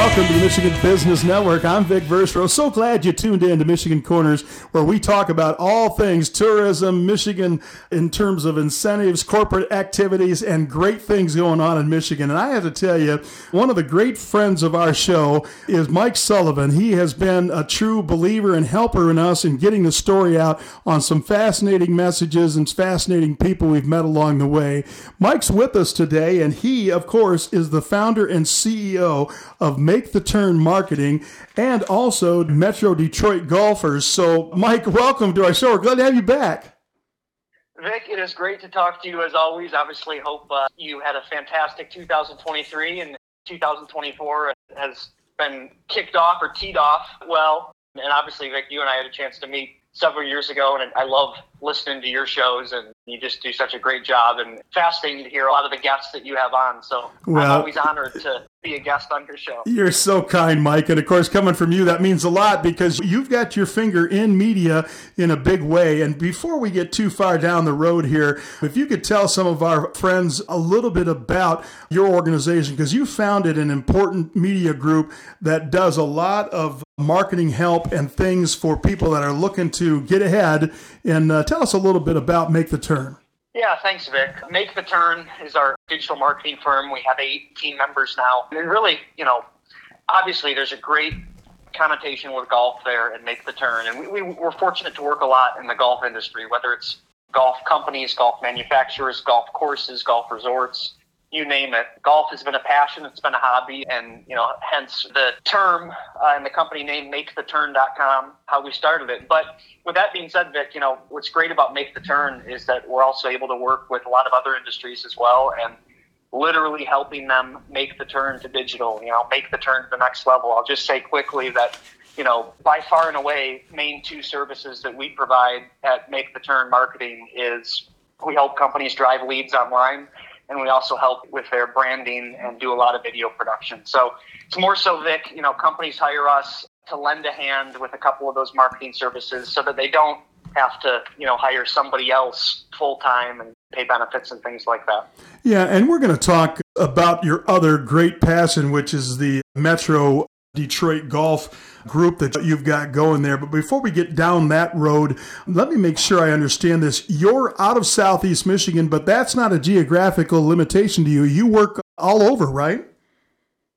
welcome to the Michigan Business Network. I'm Vic Verchereau. So glad you tuned in to Michigan Corners, where we talk about all things tourism, Michigan in terms of incentives, corporate activities, and great things going on in Michigan. And I have to tell you, one of the great friends of our show is Mike Sullivan. He has been a true believer and helper in us in getting the story out on some fascinating messages and fascinating people we've met along the way. Mike's with us today, and he, of course, is the founder and CEO of Make the Turn Marketing and also Metro Detroit Golfers. So, Mike, welcome to our show. We're glad to have you back. Vic, it is great to talk to you as always. Obviously, hope uh, you had a fantastic 2023 and 2024 has been kicked off or teed off well. And obviously, Vic, you and I had a chance to meet several years ago, and I love listening to your shows, and you just do such a great job. And fascinating to hear a lot of the guests that you have on. So well, I'm always honored to be a guest on your show. You're so kind, Mike. And of course, coming from you, that means a lot because you've got your finger in media in a big way. And before we get too far down the road here, if you could tell some of our friends a little bit about your organization, because you founded an important media group that does a lot of marketing help and things for people that are looking to get ahead. And uh, tell us a little bit about Make the Turn. Yeah, thanks, Vic. Make the Turn is our digital marketing firm. We have eight team members now. And really, you know, obviously there's a great connotation with golf there and Make the Turn. And we, we, we're fortunate to work a lot in the golf industry, whether it's golf companies, golf manufacturers, golf courses, golf resorts you name it. Golf has been a passion. It's been a hobby. And, you know, hence the term uh, and the company name MakeTheTurn.com, how we started it. But with that being said, Vic, you know, what's great about Make the Turn is that we're also able to work with a lot of other industries as well and literally helping them make the turn to digital, you know, make the turn to the next level. I'll just say quickly that, you know, by far and away, main two services that we provide at Make the Turn Marketing is we help companies drive leads online and we also help with their branding and do a lot of video production. So it's more so, Vic, you know, companies hire us to lend a hand with a couple of those marketing services so that they don't have to, you know, hire somebody else full time and pay benefits and things like that. Yeah, and we're going to talk about your other great passion, which is the Metro Detroit Golf group that you've got going there. But before we get down that road, let me make sure I understand this. You're out of Southeast Michigan, but that's not a geographical limitation to you. You work all over, right?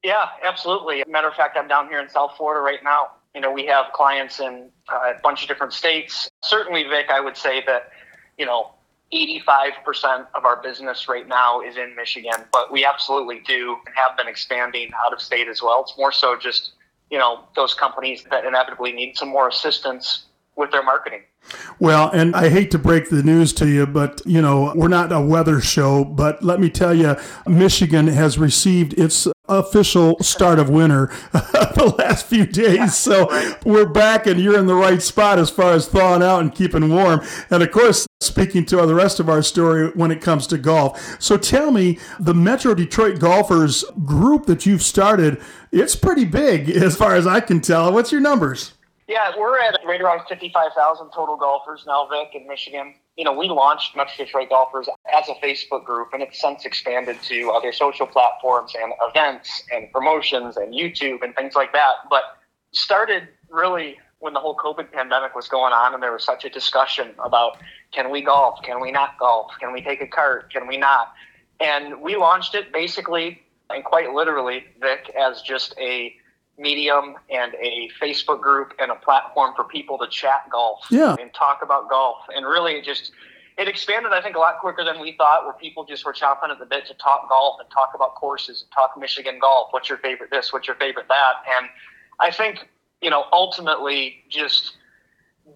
Yeah, absolutely. Matter of fact, I'm down here in South Florida right now. You know, we have clients in uh, a bunch of different states. Certainly, Vic, I would say that, you know, 85% of our business right now is in Michigan, but we absolutely do and have been expanding out of state as well. It's more so just, you know, those companies that inevitably need some more assistance with their marketing. Well, and I hate to break the news to you, but you know, we're not a weather show, but let me tell you, Michigan has received its official start of winter the last few days. So we're back and you're in the right spot as far as thawing out and keeping warm. And of course, speaking to the rest of our story when it comes to golf. So tell me, the Metro Detroit Golfers group that you've started, it's pretty big as far as I can tell. What's your numbers? Yeah, we're at right around 55,000 total golfers now, Vic, in Michigan. You know, we launched Metro Detroit Golfers as a Facebook group, and it's since expanded to other social platforms and events and promotions and YouTube and things like that. But started really when the whole COVID pandemic was going on, and there was such a discussion about can we golf, can we not golf, can we take a cart, can we not? And we launched it basically and quite literally, Vic, as just a medium and a Facebook group and a platform for people to chat golf yeah. and talk about golf. And really, it just it expanded, I think, a lot quicker than we thought. Where people just were chomping at the bit to talk golf and talk about courses and talk Michigan golf. What's your favorite this? What's your favorite that? And I think you know ultimately just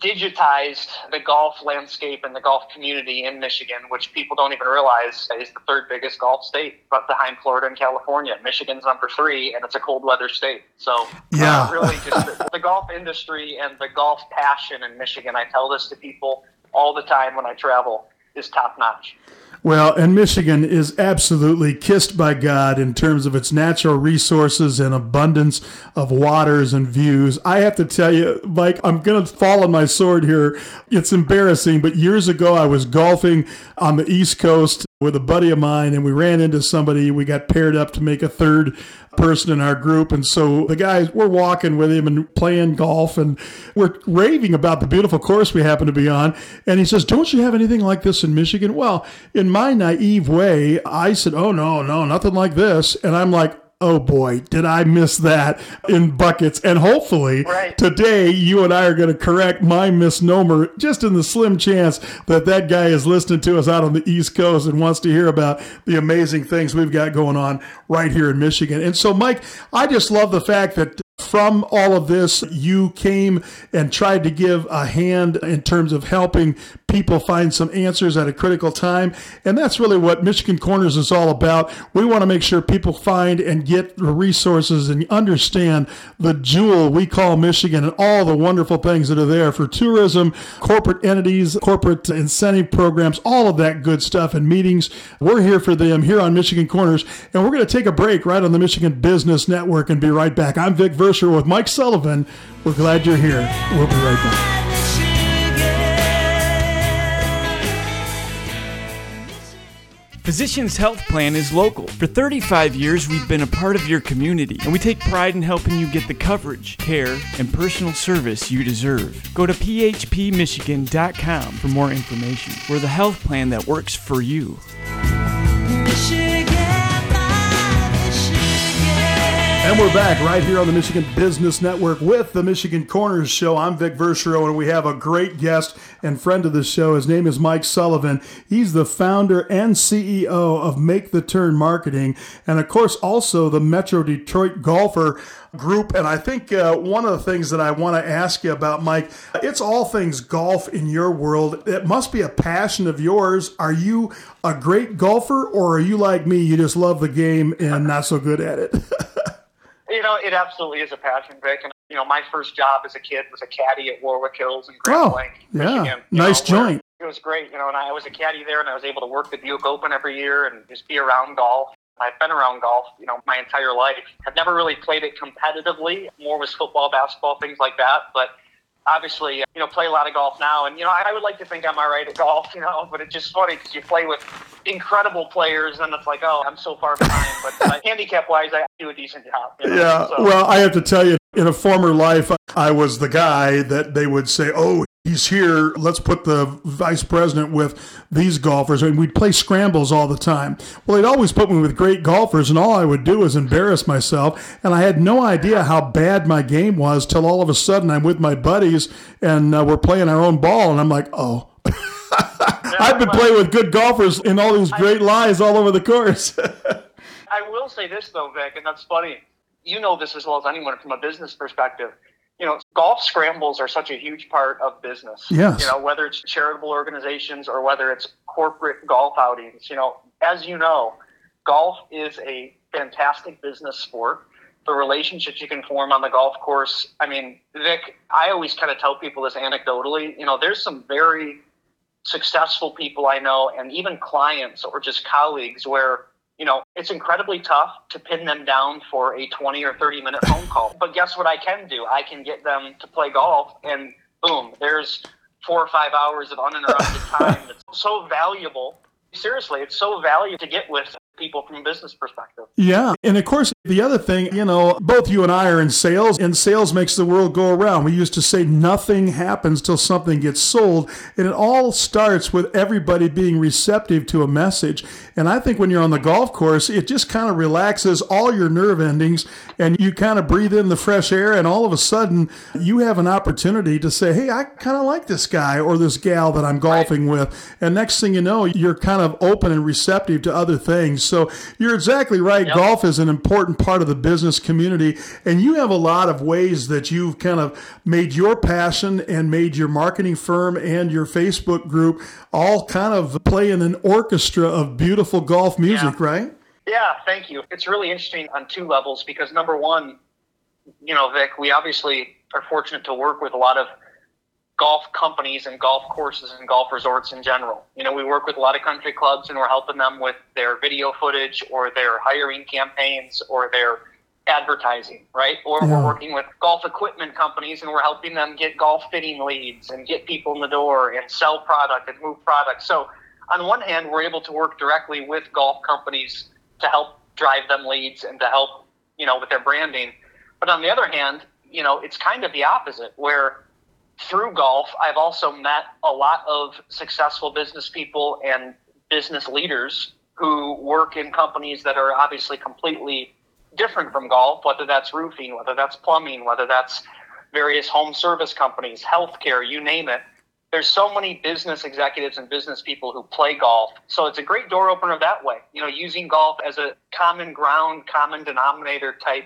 digitized the golf landscape and the golf community in Michigan, which people don't even realize is the third biggest golf state, but behind Florida and California. Michigan's number three, and it's a cold weather state. So, uh, yeah, uh, really, just the, the golf industry and the golf passion in Michigan. I tell this to people all the time when I travel is top notch. Well, and Michigan is absolutely kissed by God in terms of its natural resources and abundance of waters and views. I have to tell you, Mike, I'm going to fall on my sword here. It's embarrassing, but years ago I was golfing on the East Coast with a buddy of mine and we ran into somebody. We got paired up to make a third person in our group. And so the guys, we're walking with him and playing golf and we're raving about the beautiful course we happen to be on. And he says, Don't you have anything like this in Michigan? Well, in my naive way, I said, Oh, no, no, nothing like this. And I'm like, oh boy, did I miss that in buckets. And hopefully right. today you and I are going to correct my misnomer just in the slim chance that that guy is listening to us out on the East Coast and wants to hear about the amazing things we've got going on right here in Michigan. And so, Mike, I just love the fact that from all of this, you came and tried to give a hand in terms of helping people find some answers at a critical time. And that's really what Michigan Corners is all about. We want to make sure people find and get the resources and understand the jewel we call Michigan and all the wonderful things that are there for tourism, corporate entities, corporate incentive programs, all of that good stuff and meetings. We're here for them here on Michigan Corners. And we're going to take a break right on the Michigan Business Network and be right back. I'm Vic Verchereau with Mike Sullivan. We're glad you're here. We'll be right back. Physicians Health Plan is local. For 35 years, we've been a part of your community, and we take pride in helping you get the coverage, care, and personal service you deserve. Go to phpmichigan.com for more information. We're the health plan that works for you. And we're back right here on the Michigan Business Network with the Michigan Corners Show. I'm Vic Verchereau, and we have a great guest and friend of the show. His name is Mike Sullivan. He's the founder and CEO of Make the Turn Marketing, and of course, also the Metro Detroit Golfer Group. And I think uh, one of the things that I want to ask you about, Mike, it's all things golf in your world. It must be a passion of yours. Are you a great golfer, or are you like me? You just love the game and not so good at it? You know, it absolutely is a passion, Vic. And you know, my first job as a kid was a caddy at Warwick Hills and Grand oh, Blanc, yeah. Nice know, joint. It was great, you know, and I was a caddy there, and I was able to work the Buick Open every year and just be around golf. I've been around golf, you know, my entire life. I've never really played it competitively. More was football, basketball, things like that. But obviously, you know, play a lot of golf now. And, you know, I would like to think I'm all right at golf, you know, but it's just funny because you play with incredible players and it's like, oh, I'm so far behind. But uh, handicap wise, I do a decent job. You know? Yeah. So, well, I have to tell you, in a former life, I was the guy that they would say, oh, he's here. Let's put the vice president with these golfers. And we'd play scrambles all the time. Well, they'd always put me with great golfers, and all I would do is embarrass myself. And I had no idea how bad my game was till all of a sudden I'm with my buddies and uh, we're playing our own ball. And I'm like, oh. I've been playing with good golfers in all these great lies all over the course. I will say this, though, Vic, and that's funny. You know this as well as anyone from a business perspective you know, golf scrambles are such a huge part of business. Yes. You know, whether it's charitable organizations or whether it's corporate golf outings. You know, as you know, golf is a fantastic business sport. The relationships you can form on the golf course. I mean, Vic, I always kind of tell people this anecdotally. You know, there's some very successful people I know, and even clients or just colleagues where you know, it's incredibly tough to pin them down for a 20 or 30 minute phone call. But guess what I can do? I can get them to play golf and boom, there's four or five hours of uninterrupted time that's so valuable. Seriously, it's so valuable to get with people from a business perspective. Yeah. And of course, the other thing, you know, both you and I are in sales, and sales makes the world go around. We used to say nothing happens till something gets sold. And it all starts with everybody being receptive to a message. And I think when you're on the golf course, it just kind of relaxes all your nerve endings and you kind of breathe in the fresh air. And all of a sudden, you have an opportunity to say, Hey, I kind of like this guy or this gal that I'm golfing right. with. And next thing you know, you're kind of open and receptive to other things. So you're exactly right. Yep. Golf is an important part of the business community. And you have a lot of ways that you've kind of made your passion and made your marketing firm and your Facebook group all kind of play in an orchestra of beautiful golf music, yeah. right? Yeah, thank you. It's really interesting on two levels because number one, you know, Vic, we obviously are fortunate to work with a lot of golf companies and golf courses and golf resorts in general. You know, we work with a lot of country clubs and we're helping them with their video footage or their hiring campaigns or their advertising, right? Or yeah. we're working with golf equipment companies and we're helping them get golf fitting leads and get people in the door and sell product and move product. So on one hand, we're able to work directly with golf companies to help drive them leads and to help, you know, with their branding. But on the other hand, you know, it's kind of the opposite where through golf, I've also met a lot of successful business people and business leaders who work in companies that are obviously completely different from golf, whether that's roofing, whether that's plumbing, whether that's various home service companies, healthcare, you name it. There's so many business executives and business people who play golf. So it's a great door opener that way. You know, using golf as a common ground, common denominator type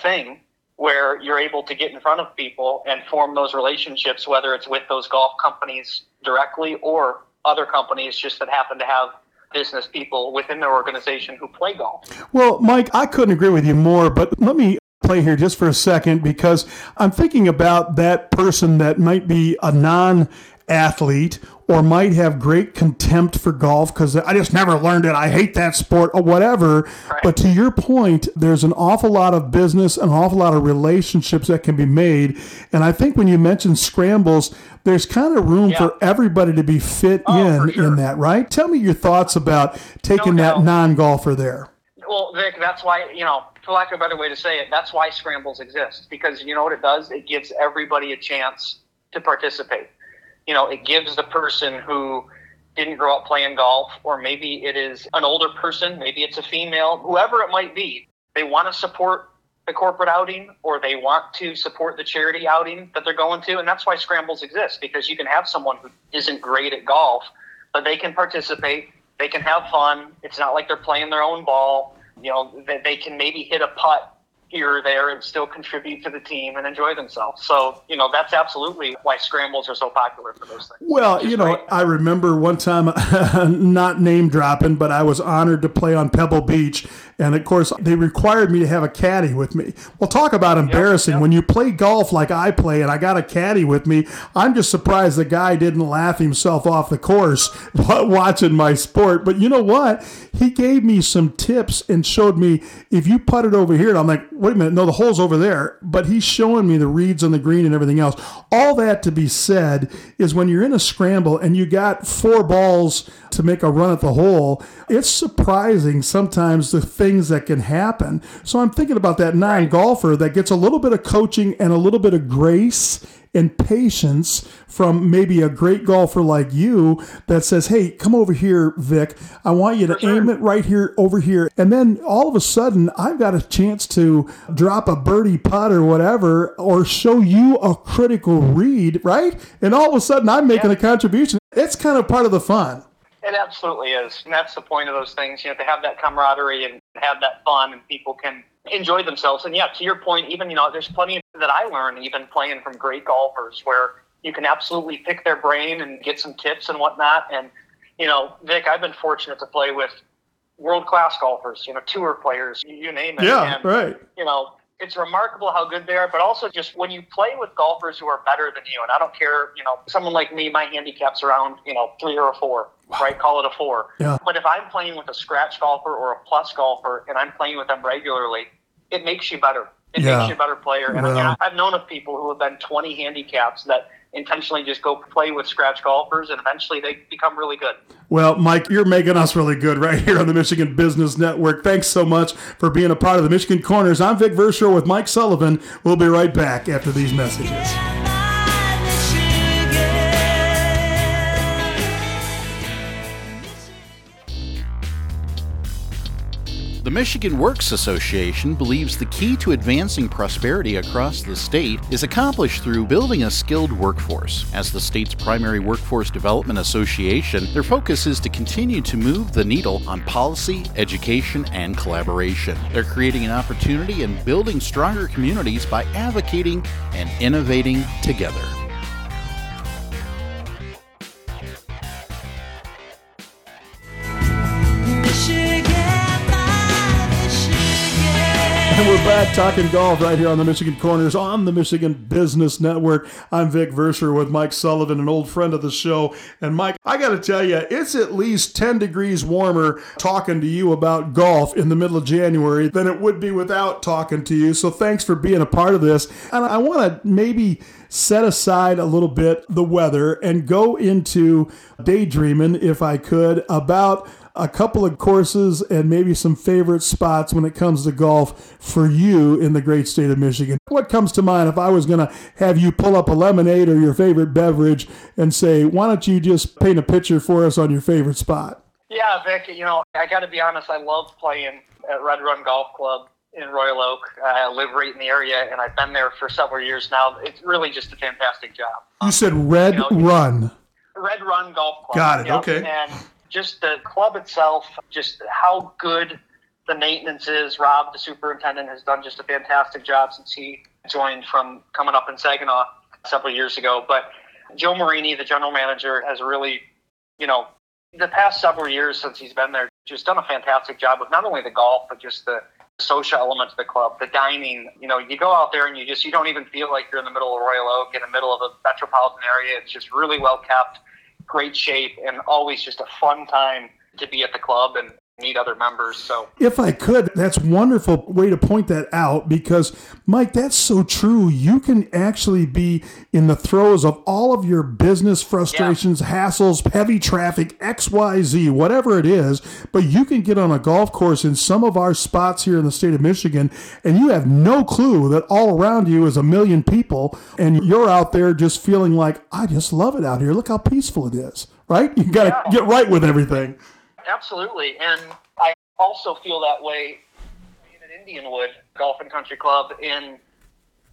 thing where you're able to get in front of people and form those relationships, whether it's with those golf companies directly or other companies just that happen to have business people within their organization who play golf. Well, Mike, I couldn't agree with you more, but let me play here just for a second because I'm thinking about that person that might be a non athlete or might have great contempt for golf because I just never learned it. I hate that sport or whatever. Right. But to your point, there's an awful lot of business, an awful lot of relationships that can be made. And I think when you mention scrambles, there's kind of room yeah. for everybody to be fit oh, in sure. in that, right? Tell me your thoughts about taking no that non golfer there. Well, Vic, that's why, you know, for lack of a better way to say it, that's why scrambles exist because you know what it does? It gives everybody a chance to participate you know, it gives the person who didn't grow up playing golf, or maybe it is an older person, maybe it's a female, whoever it might be, they want to support the corporate outing or they want to support the charity outing that they're going to. And that's why scrambles exist because you can have someone who isn't great at golf, but they can participate, they can have fun. It's not like they're playing their own ball. You know, they, can maybe hit a putt here or there and still contribute to the team and enjoy themselves. So, you know, that's absolutely why scrambles are so popular for those things. Well, you know, great. I remember one time, not name dropping, but I was honored to play on Pebble Beach and of course, they required me to have a caddy with me. Well, talk about embarrassing. Yep, yep. When you play golf like I play and I got a caddy with me, I'm just surprised the guy didn't laugh himself off the course watching my sport. But you know what? He gave me some tips and showed me if you put it over here, and I'm like, wait a minute, no, the hole's over there. But he's showing me the reeds on the green and everything else. All that to be said is when you're in a scramble and you got four balls to make a run at the hole, it's surprising sometimes the things that can happen. So I'm thinking about that non golfer that gets a little bit of coaching and a little bit of grace and patience from maybe a great golfer like you that says, Hey, come over here, Vic. I want you to sure. aim it right here over here. And then all of a sudden, I've got a chance to drop a birdie putt or whatever, or show you a critical read, right? And all of a sudden, I'm making yeah. a contribution. It's kind of part of the fun. It absolutely is. And that's the point of those things, you know, to have that camaraderie and have that fun and people can enjoy themselves. And yeah, to your point, even, you know, there's plenty that I learned even playing from great golfers where you can absolutely pick their brain and get some tips and whatnot. And, you know, Vic, I've been fortunate to play with world class golfers, you know, tour players, you name it. Yeah, and, right. You know, it's remarkable how good they are, but also just when you play with golfers who are better than you, and I don't care, you know, someone like me, my handicap's around, you know, three or four. Right? Call it a four. Yeah. But if I'm playing with a scratch golfer or a plus golfer and I'm playing with them regularly, it makes you better. It yeah. makes you a better player. And well. I mean, I've known of people who have been 20 handicaps that intentionally just go play with scratch golfers and eventually they become really good. Well, Mike, you're making us really good right here on the Michigan Business Network. Thanks so much for being a part of the Michigan Corners. I'm Vic Verchereau with Mike Sullivan. We'll be right back after these messages. The Michigan Works Association believes the key to advancing prosperity across the state is accomplished through building a skilled workforce. As the state's primary workforce development association, their focus is to continue to move the needle on policy, education, and collaboration. They're creating an opportunity and building stronger communities by advocating and innovating together. Back talking golf right here on the Michigan Corners on the Michigan Business Network. I'm Vic Verchereau with Mike Sullivan, an old friend of the show. And Mike, I got to tell you, it's at least 10 degrees warmer talking to you about golf in the middle of January than it would be without talking to you. So thanks for being a part of this. And I want to maybe set aside a little bit the weather and go into daydreaming, if I could, about a couple of courses and maybe some favorite spots when it comes to golf for you in the great state of Michigan. What comes to mind if I was going to have you pull up a lemonade or your favorite beverage and say, why don't you just paint a picture for us on your favorite spot? Yeah, Vic, you know, I got to be honest, I love playing at Red Run Golf Club in Royal Oak. I live right in the area, and I've been there for several years now. It's really just a fantastic job. You said Red you know, Run. Red Run Golf Club. Got it. Yep. Okay. And just the club itself, just how good the maintenance is. Rob, the superintendent, has done just a fantastic job since he joined from coming up in Saginaw several years ago. But Joe Marini, the general manager, has really, you know, the past several years since he's been there, just done a fantastic job of not only the golf, but just the social element of the club, the dining. You know, you go out there and you just you don't even feel like you're in the middle of Royal Oak, in the middle of a metropolitan area. It's just really well kept great shape and always just a fun time to be at the club. And meet other members. So, if I could, that's wonderful way to point that out because, Mike, that's so true. You can actually be in the throes of all of your business frustrations, yeah. hassles, heavy traffic, X, Y, Z, whatever it is. But you can get on a golf course in some of our spots here in the state of Michigan, and you have no clue that all around you is a million people, and you're out there just feeling like, I just love it out here. Look how peaceful it is. Right? You got to yeah. get right with everything. Absolutely. And I also feel that way in Indianwood Golf and Country Club in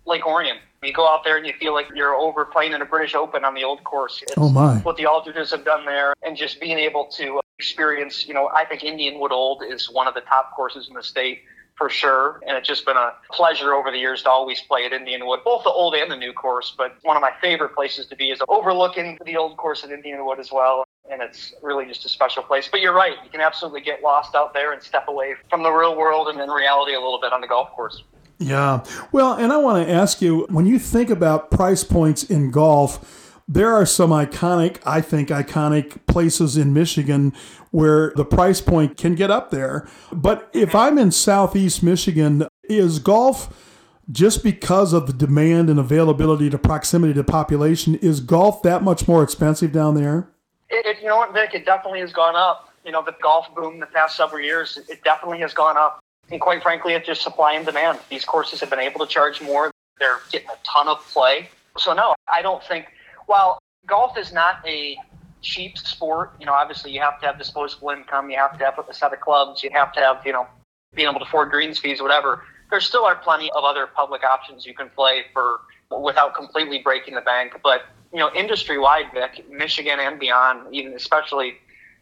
Lake Orion. You go out there and you feel like you're over playing in a British Open on the old course. It's oh my! What the Aldridges have done there, and just being able to experience. You know, I think Indianwood Old is one of the top courses in the state for sure. And it's just been a pleasure over the years to always play at Indianwood, both the old and the new course. But one of my favorite places to be is overlooking the old course at Indianwood as well and it's really just a special place. But you're right, you can absolutely get lost out there and step away from the real world and in reality a little bit on the golf course. Yeah. Well, and I want to ask you when you think about price points in golf, there are some iconic, I think, iconic places in Michigan where the price point can get up there. But if I'm in southeast Michigan, is golf just because of the demand and availability to proximity to population, is golf that much more expensive down there? It, it, you know what, Vic? It definitely has gone up. You know, the golf boom the past several years, it definitely has gone up. And quite frankly, it's just supply and demand. These courses have been able to charge more. They're getting a ton of play. So no, I don't think. While golf is not a cheap sport, you know, obviously you have to have disposable income. You have to have a set of clubs. You have to have, you know, being able to afford greens fees, whatever. There still are plenty of other public options you can play for without completely breaking the bank. But you know, industry wide, Vic, Michigan and beyond, even especially,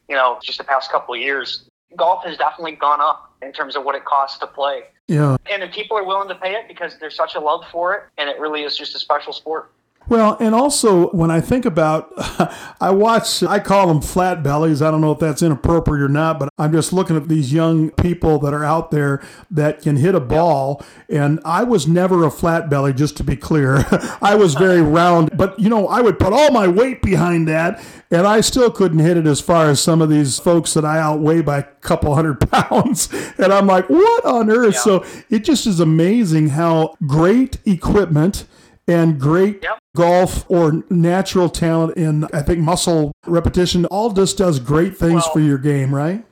you know, just the past couple of years, golf has definitely gone up in terms of what it costs to play. Yeah. And the people are willing to pay it because there's such a love for it, and it really is just a special sport. Well, and also when I think about, I watch, I call them flat bellies. I don't know if that's inappropriate or not, but I'm just looking at these young people that are out there that can hit a ball. And I was never a flat belly, just to be clear. I was very round, but you know, I would put all my weight behind that and I still couldn't hit it as far as some of these folks that I outweigh by a couple hundred pounds. And I'm like, what on earth? Yeah. So it just is amazing how great equipment and great yep. golf or natural talent in, I think, muscle repetition all just does great things well, for your game, right?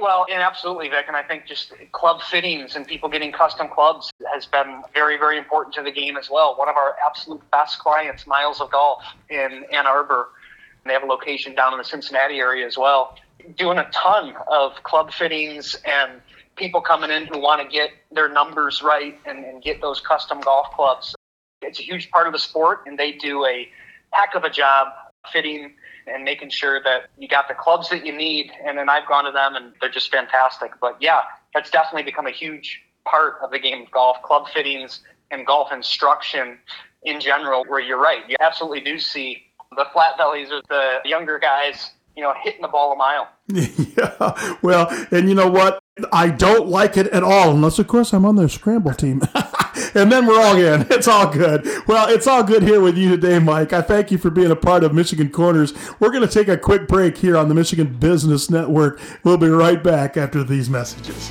Well, and absolutely, Vic. And I think just club fittings and people getting custom clubs has been very, very important to the game as well. One of our absolute best clients, Miles of Golf in Ann Arbor, they have a location down in the Cincinnati area as well, doing a ton of club fittings and people coming in who want to get their numbers right and, and get those custom golf clubs. It's a huge part of the sport, and they do a heck of a job fitting and making sure that you got the clubs that you need. And then I've gone to them, and they're just fantastic. But yeah, that's definitely become a huge part of the game of golf club fittings and golf instruction in general, where you're right. You absolutely do see the flat bellies or the younger guys you know, hitting the ball a mile. yeah. Well, and you know what? I don't like it at all, unless, of course, I'm on their scramble team. and then we're all in. It's all good. Well, it's all good here with you today, Mike. I thank you for being a part of Michigan Corners. We're going to take a quick break here on the Michigan Business Network. We'll be right back after these messages.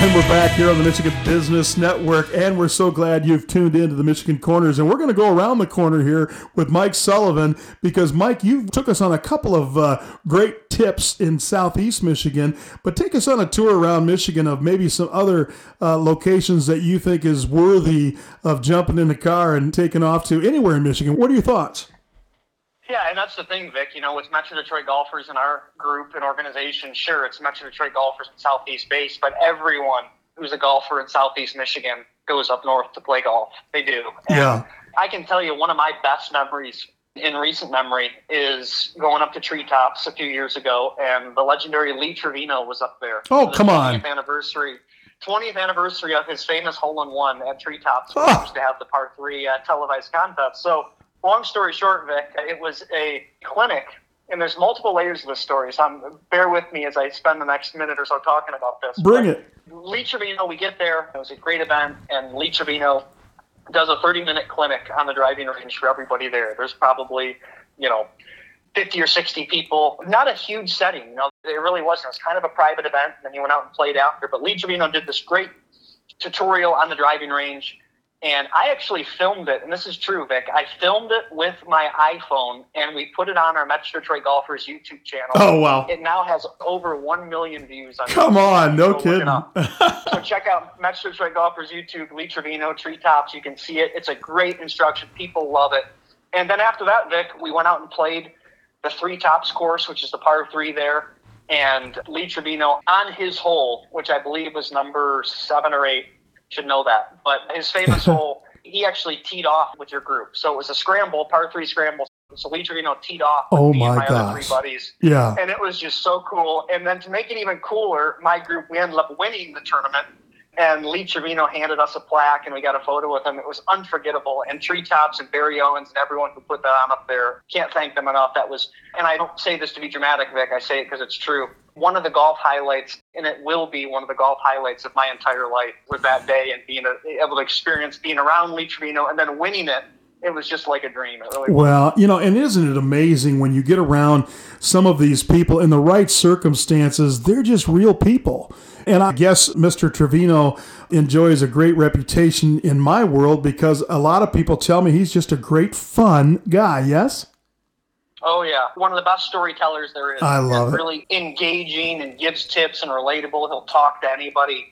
And we're back here on the Michigan Business Network, and we're so glad you've tuned into the Michigan Corners. And we're going to go around the corner here with Mike Sullivan because, Mike, you took us on a couple of uh, great tips in Southeast Michigan, but take us on a tour around Michigan of maybe some other uh, locations that you think is worthy of jumping in the car and taking off to anywhere in Michigan. What are your thoughts? Yeah, and that's the thing, Vic. You know, with Metro Detroit golfers in our group and organization, sure, it's Metro Detroit golfers in Southeast base, but everyone who's a golfer in Southeast Michigan goes up north to play golf. They do. And Yeah. I can tell you one of my best memories in recent memory is going up to treetops a few years ago, and the legendary Lee Trevino was up there. Oh, come on. 20th Anniversary. 20th anniversary of his famous hole in one at Treetops, Oh. used to have the par three uh, televised contest. So, long story short, Vic, it was a clinic, and there's multiple layers of this story. So, I'm, bear with me as I spend the next minute or so talking about this. Bring But it. Lee Trevino, we get there. It was a great event, and Lee Trevino does a 30 minute clinic on the driving range for everybody there. There's probably, you know, 50 or 60 people. Not a huge setting, you know, it really wasn't. It was kind of a private event, and then he went out and played after. But Lee Trevino did this great tutorial on the driving range. And I actually filmed it, and this is true, Vic. I filmed it with my iPhone, and we put it on our Metro Detroit Golfers YouTube channel. Oh, wow. It now has over 1 million views on Come YouTube. on, no Go kidding. so check out Metro Detroit Golfers YouTube, Lee Trevino, Treetops. You can see it. It's a great instruction. People love it. And then after that, Vic, we went out and played the Threetops course, which is the par three there. And Lee Trevino on his hole, which I believe was number seven or eight, should know that. But his famous hole, he actually teed off with your group. So it was a scramble, par three scramble. So Lee Trevino teed off with Oh me and my my other three gosh. buddies Yeah. and it was just so cool. And then to make it even cooler, my group we ended up winning the tournament. And Lee Trevino handed us a plaque, and we got a photo with him. It was unforgettable. And Treetops and Barry Owens and everyone who put that on up there can't thank them enough. That was, and I don't say this to be dramatic, Vic. I say it because it's true. One of the golf highlights, and it will be one of the golf highlights of my entire life, was that day and being able to experience being around Lee Trevino and then winning it. It was just like a dream. Really. Well, you know, and isn't it amazing when you get around some of these people in the right circumstances? They're just real people. And I guess Mr. Trevino enjoys a great reputation in my world because a lot of people tell me he's just a great, fun guy. Yes? Oh yeah, one of the best storytellers there is. I love He's it. Really engaging and gives tips and relatable. He'll talk to anybody.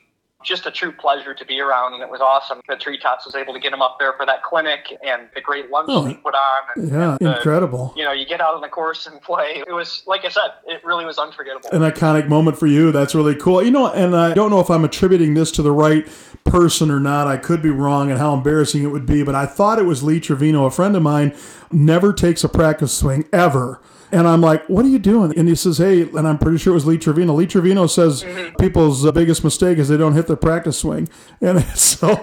Just a true pleasure to be around, and it was awesome. The Treetops was able to get him up there for that clinic and the great lunch Oh, he put on. And, Yeah, and the- incredible. You know, you get out on the course and play. It was like I said, it really was unforgettable. An iconic moment for you. That's really cool. You know, and I don't know if I'm attributing this to the right person or not. I could be wrong and how embarrassing it would be, but I thought it was Lee Trevino, a friend of mine, never takes a practice swing ever. And I'm like, what are you doing? And he says, hey, and I'm pretty sure it was Lee Trevino. Lee Trevino says people's uh, biggest mistake is they don't hit their practice swing. And so,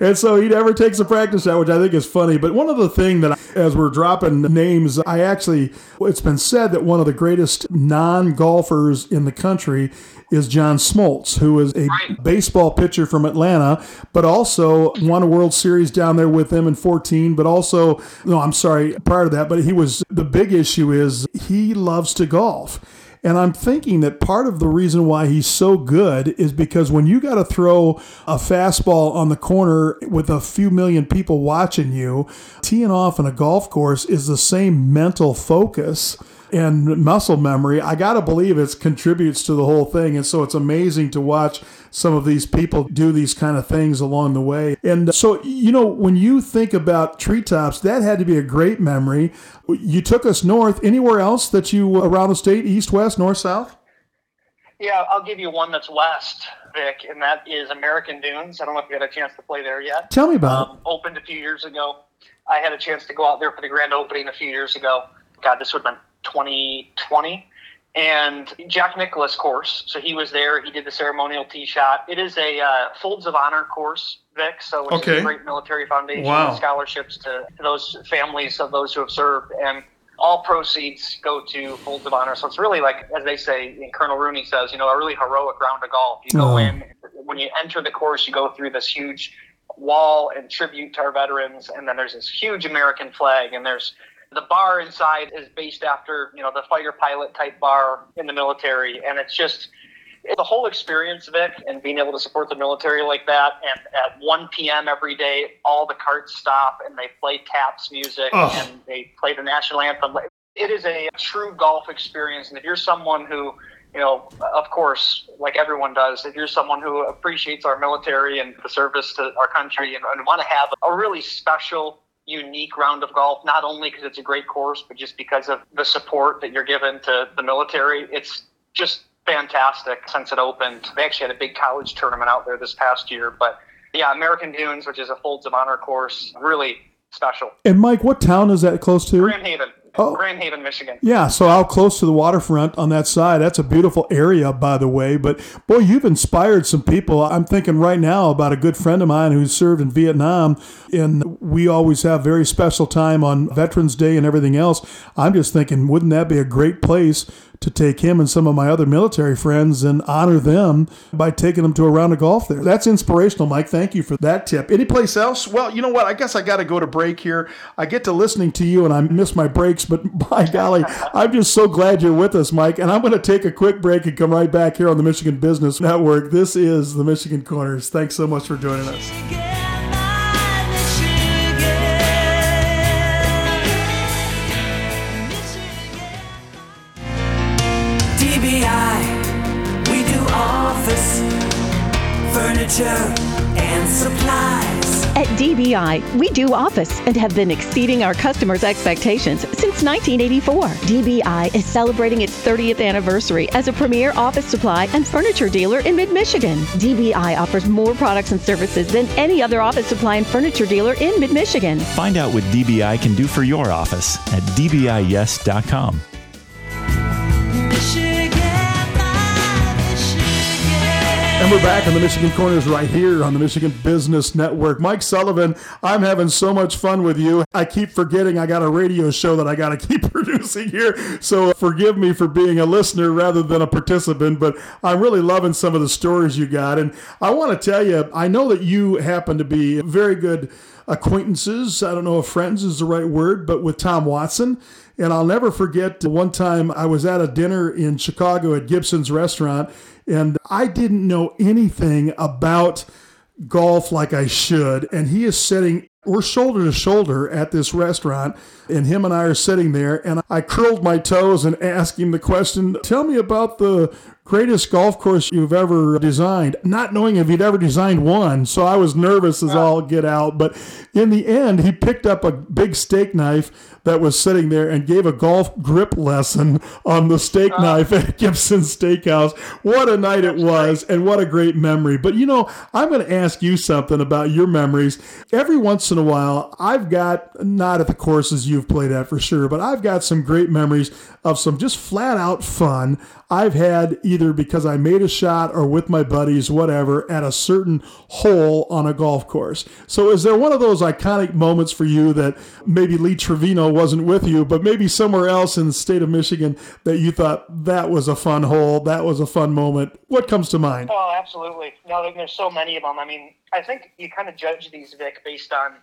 and so he never takes a practice shot, which I think is funny. But one of the thing that, as we're dropping names, I actually, it's been said that one of the greatest non-golfers in the country is John Smoltz, who is a Right. baseball pitcher from Atlanta, but also won a World Series down there with them in 14. But also, no, I'm sorry, prior to that, but he was the big issue is he loves to golf. And I'm thinking that part of the reason why he's so good is because when you got to throw a fastball on the corner with a few million people watching you, teeing off on a golf course is the same mental focus and muscle memory. I got to believe it contributes to the whole thing. And so it's amazing to watch some of these people do these kind of things along the way. And so, you know, when you think about treetops, that had to be a great memory. You took us north. Anywhere else that you around the state, east, west, north, south? Yeah, I'll give you one that's west, Vic, and that is American Dunes. I don't know if you had a chance to play there yet. Tell me about Um, opened a few years ago. I had a chance to go out there for the grand opening a few years ago. God, this would have been 2020. And Jack Nicklaus course. So he was there. He did the ceremonial tee shot. It is a uh, Folds of Honor course, Vic. So it's Okay. a great military foundation Wow. and scholarships to, to those families of those who have served. And all proceeds go to Folds of Honor. So it's really like, as they say, and Colonel Rooney says, you know, a really heroic round of golf. You go Oh. in, when you enter the course, you go through this huge wall and tribute to our veterans, and then there's this huge American flag, and there's the bar inside is based after you know the fighter pilot type bar in the military, and it's just the whole experience, Vic, and being able to support the military like that. And at 1 p.m. every day, all the carts stop and they play taps music Oh. and they play the national anthem. It is a true golf experience, and if you're someone who you know, of course, like everyone does, if you're someone who appreciates our military and the service to our country and, and want to have a really special, unique round of golf, not only because it's a great course, but just because of the support that you're given to the military, it's just fantastic since it opened. They actually had a big college tournament out there this past year, but yeah, American Dunes, which is a Folds of Honor course, really special. And Mike, what town is that close to? Grand Haven, Oh. Grand Haven, Michigan. Yeah, so out close to the waterfront on that side. That's a beautiful area, by the way. But boy, you've inspired some people. I'm thinking right now about a good friend of mine who served in Vietnam, and we always have very special time on Veterans Day and everything else. I'm just thinking, wouldn't that be a great place to take him and some of my other military friends and honor them by taking them to a round of golf there? That's inspirational, Mike. Thank you for that tip. Any place else? Well, you know what? I guess I got to go to break here. I get to listening to you and I miss my breaks, but by golly, I'm just so glad you're with us, Mike. And I'm going to take a quick break and come right back here on the Michigan Business Network. This is the Michigan Corners. Thanks so much for joining us. At DBI, we do office and have been exceeding our customers' expectations since 1984. DBI is celebrating its 30th anniversary as a premier office supply and furniture dealer in mid Michigan. DBI offers more products and services than any other office supply and furniture dealer in mid Michigan. Find out what DBI can do for your office at dbiyes.com. And we're back on the Michigan Corners right here on the Michigan Business Network. Mike Sullivan, I'm having so much fun with you. I keep forgetting I got a radio show that I got to keep producing here. So uh, forgive me for being a listener rather than a participant, but I'm really loving some of the stories you got. And I want to tell you, I know that you happen to be very good acquaintances. I don't know if friends is the right word, but with Tom Watson. And I'll never forget one time I was at a dinner in Chicago at Gibson's restaurant, and I didn't know anything about golf like I should. And he is sitting, we're shoulder to shoulder at this restaurant, and him and I are sitting there. And I curled my toes and asked him the question Tell me about the greatest golf course you've ever designed, not knowing if he'd ever designed one. So I was nervous as all get out. But in the end, he picked up a big steak knife that was sitting there and gave a golf grip lesson on the steak oh. knife at Gibson's Steakhouse. What a night it was, and what a great memory. But you know, I'm going to ask you something about your memories. Every once once in a while, I've got, not at the courses you've played at for sure, but I've got some great memories of some just flat out fun I've had either because I made a shot or with my buddies, whatever, at a certain hole on a golf course. So is there one of those iconic moments for you that maybe Lee Trevino wasn't with you, but maybe somewhere else in the state of Michigan that you thought that was a fun hole, that was a fun moment? What comes to mind? Oh, absolutely. No, there's so many of them. I mean, I think you kind of judge these, Vic, based on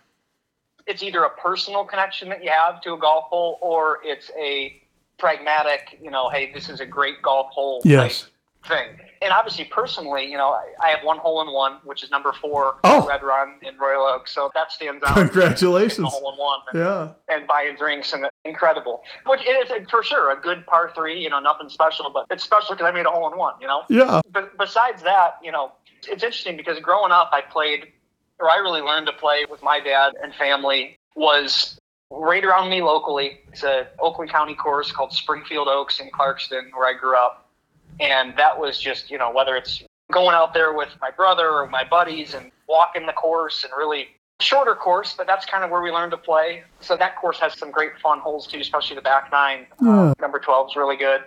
it's either a personal connection that you have to a golf hole or it's a pragmatic, you know, hey, this is a great golf hole yes. thing. And obviously, personally, you know, I, I, have one hole in one, which is number four, oh. Red Run in Royal Oak. So that stands out. Congratulations. Hole in one. And, yeah. And buying drinks and incredible. Which is for sure a good par three, you know, nothing special, but it's special because I made a hole in one, you know? Yeah. But besides that, you know, it's interesting because growing up, I played, or I really learned to play with my dad and family was right around me locally. It's a Oakland County course called Springfield Oaks in Clarkston, where I grew up. And that was just, you know, whether it's going out there with my brother or my buddies and walking the course and really shorter course, but that's kind of where we learned to play. So that course has some great fun holes too, especially the back nine. Yeah. number 12 is really good.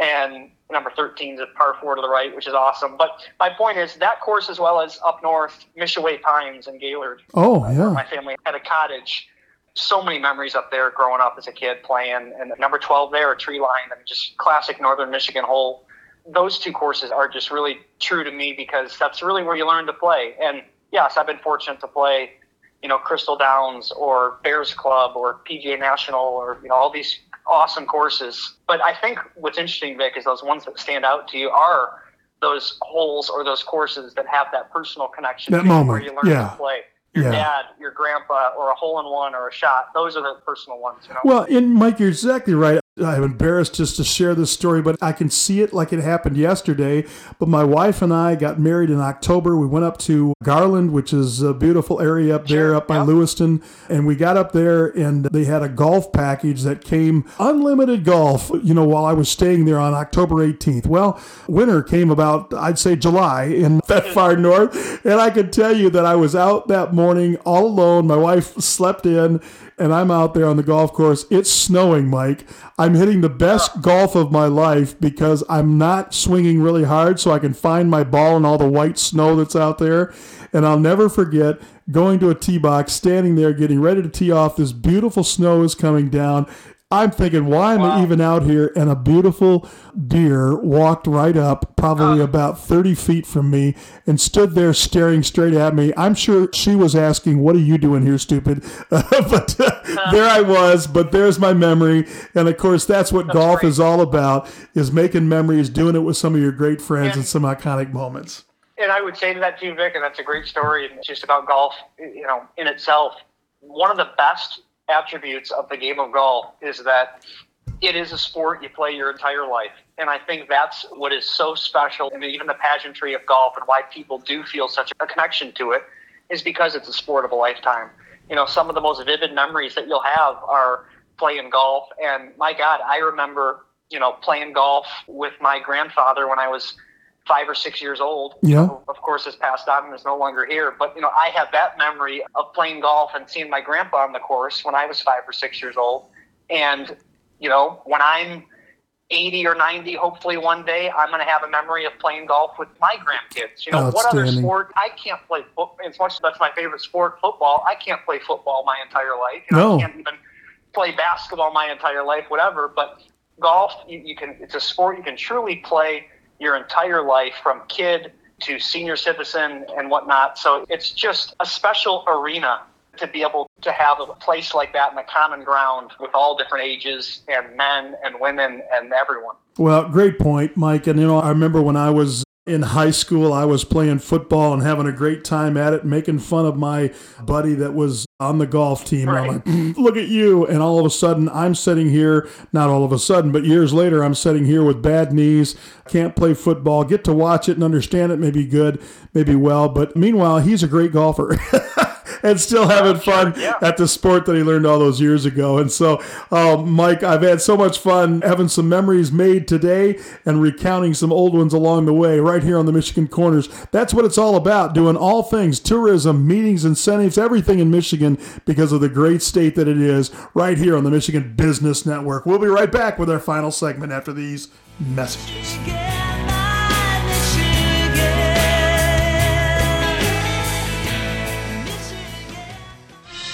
And number 13 is a par four to the right, which is awesome. But my point is that course, as well as up north, Michaywe Pines and Gaylord. Oh, yeah. My family had a cottage so many memories up there growing up as a kid playing. And number 12 there, a tree line, and just classic Northern Michigan hole. Those two courses are just really true to me because that's really where you learn to play. And yes, I've been fortunate to play, you know, Crystal Downs or Bears Club or PGA National or, you know, all these awesome courses. But I think what's interesting, Vic, is those ones that stand out to you are those holes or those courses that have that personal connection that moment. where you learn yeah. to play your yeah. dad, your grandpa, or a hole in one or a shot. Those are the personal ones. You know? Well, and Mike, you're exactly right. I'm embarrassed just to share this story, but I can see it like it happened yesterday. But my wife and I got married in October. We went up to Garland, which is a beautiful area up there, sure, up by yep. Lewiston. And we got up there and they had a golf package that came unlimited golf, you know, while I was staying there on October 18th. Well, winter came about, I'd say July in that far north. And I could tell you that I was out that morning all alone. My wife slept in and I'm out there on the golf course. It's snowing, Mike. I'm hitting the best golf of my life because I'm not swinging really hard so I can find my ball in all the white snow that's out there. And I'll never forget going to a tee box, standing there, getting ready to tee off. This beautiful snow is coming down. I'm thinking, why am Wow. I even out here? And a beautiful deer walked right up, probably about 30 feet from me, and stood there staring straight at me. I'm sure she was asking, What are you doing here, stupid? but uh, there I was, but there's my memory. And of course, that's what golf great. is all about, is making memories, doing it with some of your great friends Yeah. and some iconic moments. and I would say to that too, Vic, and that's a great story, and it's just about golf, you know, in itself. One of the best attributes of the game of golf is that it is a sport you play your entire life. And I think that's what is so special, I and even the pageantry of golf and why people do feel such a connection to it is because it's a sport of a lifetime. You know, some of the most vivid memories that you'll have are playing golf. And my God, I remember, you know, playing golf with my grandfather when I was five or six years old. Yeah. Of course, has passed on and is no longer here. But, you know, I have that memory of playing golf and seeing my grandpa on the course when I was five or six years old. And, you know, when I'm 80 or 90, hopefully one day, I'm going to have a memory of playing golf with my grandkids. You know, what other sport? I can't play football. As much as that's my favorite sport, football, I can't play football my entire life. You know, No. I can't even play basketball my entire life, whatever. But golf, you, you can. It's a sport you can truly play your entire life, from kid to senior citizen and whatnot. So it's just a special arena to be able to have a place like that in the common ground with all different ages and men and women and everyone. Well, great point, Mike. And you know, I remember when I was in high school, I was playing football and having a great time at it, making fun of my buddy that was on the golf team. And I'm Right. like, look at you. And all of a sudden, I'm sitting here, not all of a sudden, but years later, I'm sitting here with bad knees, can't play football, get to watch it and understand it, maybe good, maybe well. But meanwhile, he's a great golfer. and still having fun yeah. at the sport that he learned all those years ago. And so, uh, Mike, I've had so much fun having some memories made today and recounting some old ones along the way right here on the Michigan Corners. That's what it's all about, doing all things tourism, meetings, incentives, everything in Michigan because of the great state that it is right here on the Michigan Business Network. We'll be right back with our final segment after these messages.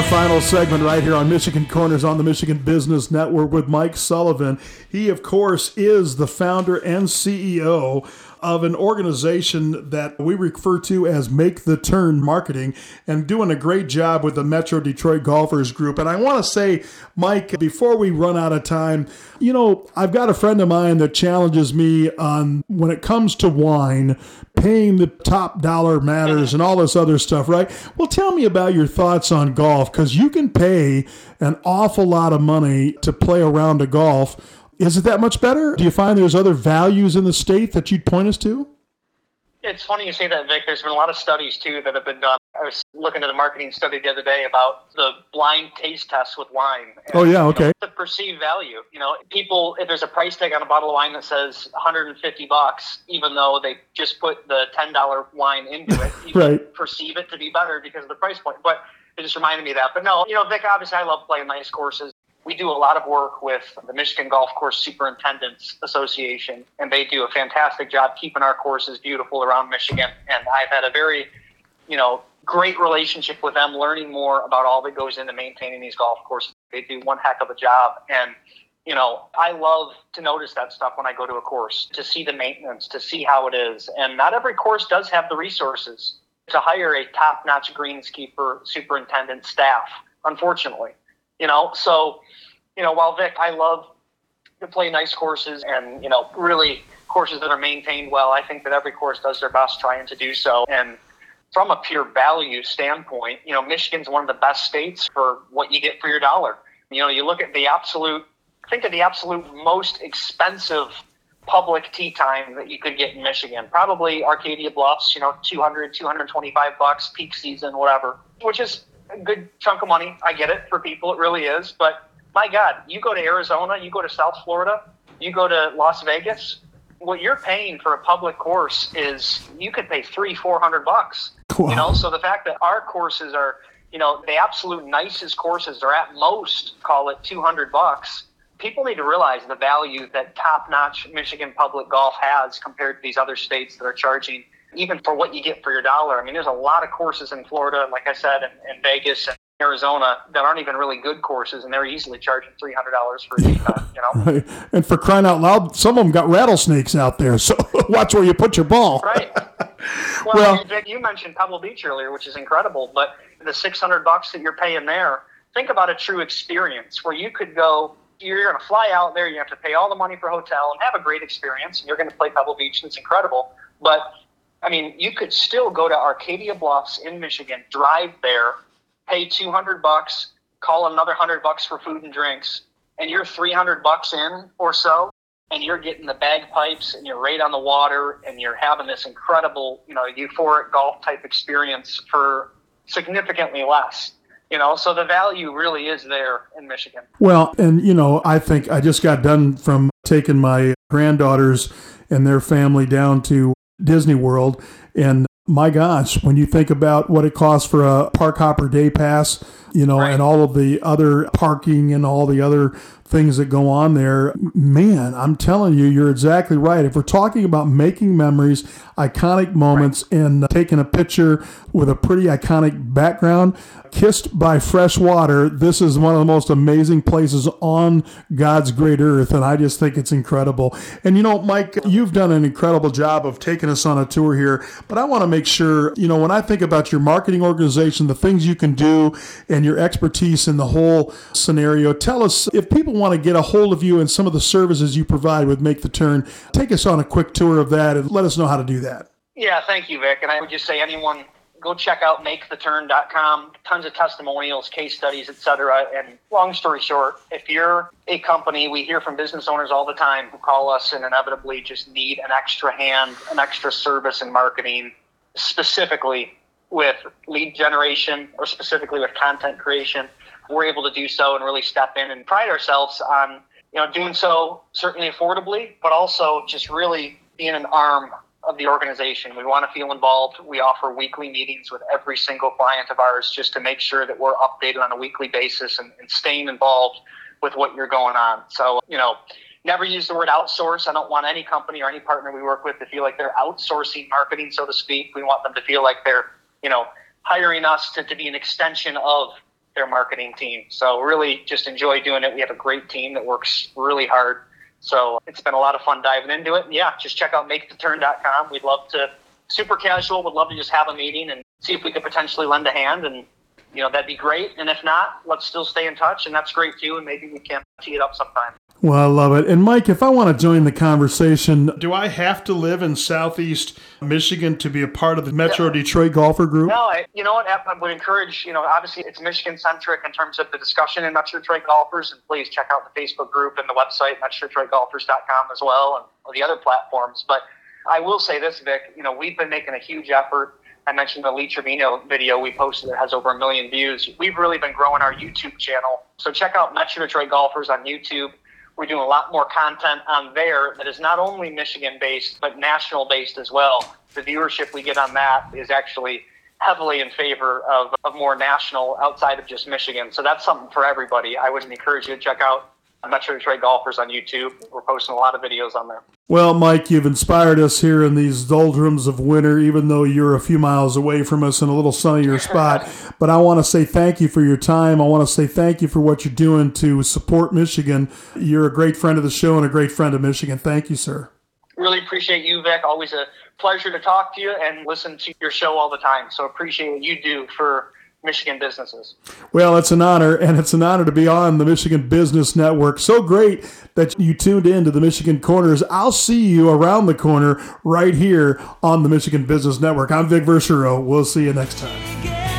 our final segment right here on Michigan Corners on the Michigan Business Network with Mike Sullivan. He, of course, is the founder and CEO of an organization that we refer to as Make the Turn Marketing and doing a great job with the Metro Detroit Golfers Group. And I want to say, Mike, before we run out of time, you know, I've got a friend of mine that challenges me on when it comes to wine, paying the top dollar matters and all this other stuff, right? Well, tell me about your thoughts on golf because you can pay an awful lot of money to play around a golf. Is it that much better? Do you find there's other values in the state that you'd point us to? It's funny you say that, Vic. There's been a lot of studies too that have been done. I was looking at a marketing study the other day about the blind taste test with wine. And, Oh, yeah, you know, okay. the perceived value. You know, people if there's a price tag on a bottle of wine that says 150 bucks, even though they just put the ten dollar wine into it, you Right. perceive it to be better because of the price point. But it just reminded me of that. But no, you know, Vic. Obviously, I love playing nice courses. We do a lot of work with the Michigan Golf Course Superintendents Association, and they do a fantastic job keeping our courses beautiful around Michigan. And I've had a very, you know, great relationship with them, learning more about all that goes into maintaining these golf courses. They do one heck of a job. And, you know, I love to notice that stuff when I go to a course, to see the maintenance, to see how it is. And not every course does have the resources to hire a top notch greenskeeper superintendent staff, unfortunately. You know, so, you know, while Vic, I love to play nice courses and, you know, really courses that are maintained well, I think that every course does their best trying to do so. And from a pure value standpoint, you know, Michigan's one of the best states for what you get for your dollar. You know, you look at the absolute, think of the absolute most expensive public tee time that you could get in Michigan. Probably Arcadia Bluffs, you know, 200, 225 bucks, peak season, whatever, which is a good chunk of money. I get it for people. It really is. But my God, you go to Arizona, you go to South Florida, you go to Las Vegas, what you're paying for a public course is you could pay three, four hundred bucks. You know, so the fact that our courses are, you know, the absolute nicest courses are at most call it two hundred bucks. People need to realize the value that top-notch Michigan public golf has compared to these other states that are charging even for what you get for your dollar. I mean, there's a lot of courses in Florida, like I said, and, and Vegas and Arizona that aren't even really good courses, and they're easily charging three hundred dollars for time. You know, Right. And for crying out loud, some of them got rattlesnakes out there. So watch where you put your ball. right? Well, Well- Vic, you mentioned Pebble Beach earlier, which is incredible, but the six hundred bucks that you're paying there, think about a true experience where you could go. You're going to fly out there. You have to pay all the money for hotel and have a great experience. And you're going to play Pebble Beach, and it's incredible. But I mean, you could still go to Arcadia Bluffs in Michigan, drive there, pay 200 bucks, call another 100 bucks for food and drinks, and you're 300 bucks in or so, and you're getting the bagpipes and you're right on the water and you're having this incredible, you know, euphoric golf type experience for significantly less. You know, so the value really is there in Michigan. Well, and you know, I think I just got done from taking my granddaughters and their family down to Disney World. And my gosh, when you think about what it costs for a park hopper day pass, you know, Right. and all of the other parking and all the other things that go on there, man, I'm telling you, you're exactly right. If we're talking about making memories, iconic moments, and uh, taking a picture with a pretty iconic background, kissed by fresh water, this is one of the most amazing places on God's great earth. And I just think it's incredible. And you know, Mike, you've done an incredible job of taking us on a tour here, but I want to make sure, you know, when I think about your marketing organization, the things you can do, and your expertise in the whole scenario, tell us if people want to get a hold of you and some of the services you provide with Make the Turn, take us on a quick tour of that and let us know how to do that. Yeah, thank you, Vic. And I would just say anyone go check out maketheturn.com. Tons of testimonials, case studies, etc. And long story short, if you're a company, we hear from business owners all the time who call us and inevitably just need an extra hand, an extra service in marketing, specifically with lead generation or specifically with content creation. We're able to do so and really step in and pride ourselves on you know doing so certainly affordably, but also just really being an arm of the organization. We want to feel involved. We offer weekly meetings with every single client of ours just to make sure that we're updated on a weekly basis and, and staying involved with what you're going on. So, you know, never use the word outsource. I don't want any company or any partner we work with to feel like they're outsourcing marketing, so to speak. We want them to feel like they're, you know, hiring us to, to be an extension of their marketing team. So really just enjoy doing it. We have a great team that works really hard so it's been a lot of fun diving into it. And yeah, just check out maketheturn.com. We'd love to, super casual, would love to just have a meeting and see if we could potentially lend a hand. And, you know, that'd be great. And if not, let's still stay in touch. And that's great too. And maybe we can tee it up sometime. Well, I love it. And Mike, if I want to join the conversation, do I have to live in Southeast Michigan to be a part of the Metro yeah. Detroit Golfer Group? No, I, you know what? I would encourage, you know, obviously it's Michigan centric in terms of the discussion in Metro Detroit Golfers. And please check out the Facebook group and the website, MetroDetroitGolfers.com as well, and the other platforms. But I will say this, Vic, you know, we've been making a huge effort. I mentioned the Lee Trevino video we posted that has over a million views. We've really been growing our YouTube channel. So check out Metro Detroit Golfers on YouTube we're doing a lot more content on there that is not only Michigan based, but national based as well. The viewership we get on that is actually heavily in favor of, of more national outside of just Michigan. So that's something for everybody. I would encourage you to check out Metro Detroit Golfers on YouTube. We're posting a lot of videos on there. Well, Mike, you've inspired us here in these doldrums of winter, even though you're a few miles away from us in a little sunnier spot. but I want to say thank you for your time. I want to say thank you for what you're doing to support Michigan. You're a great friend of the show and a great friend of Michigan. Thank you, sir. Really appreciate you, Vic. Always a pleasure to talk to you and listen to your show all the time. So appreciate what you do for Michigan businesses. Well, it's an honor, and it's an honor to be on the Michigan Business Network. So great that you tuned in to the Michigan Corners. I'll see you around the corner right here on the Michigan Business Network. I'm Vic Verchereau. We'll see you next time.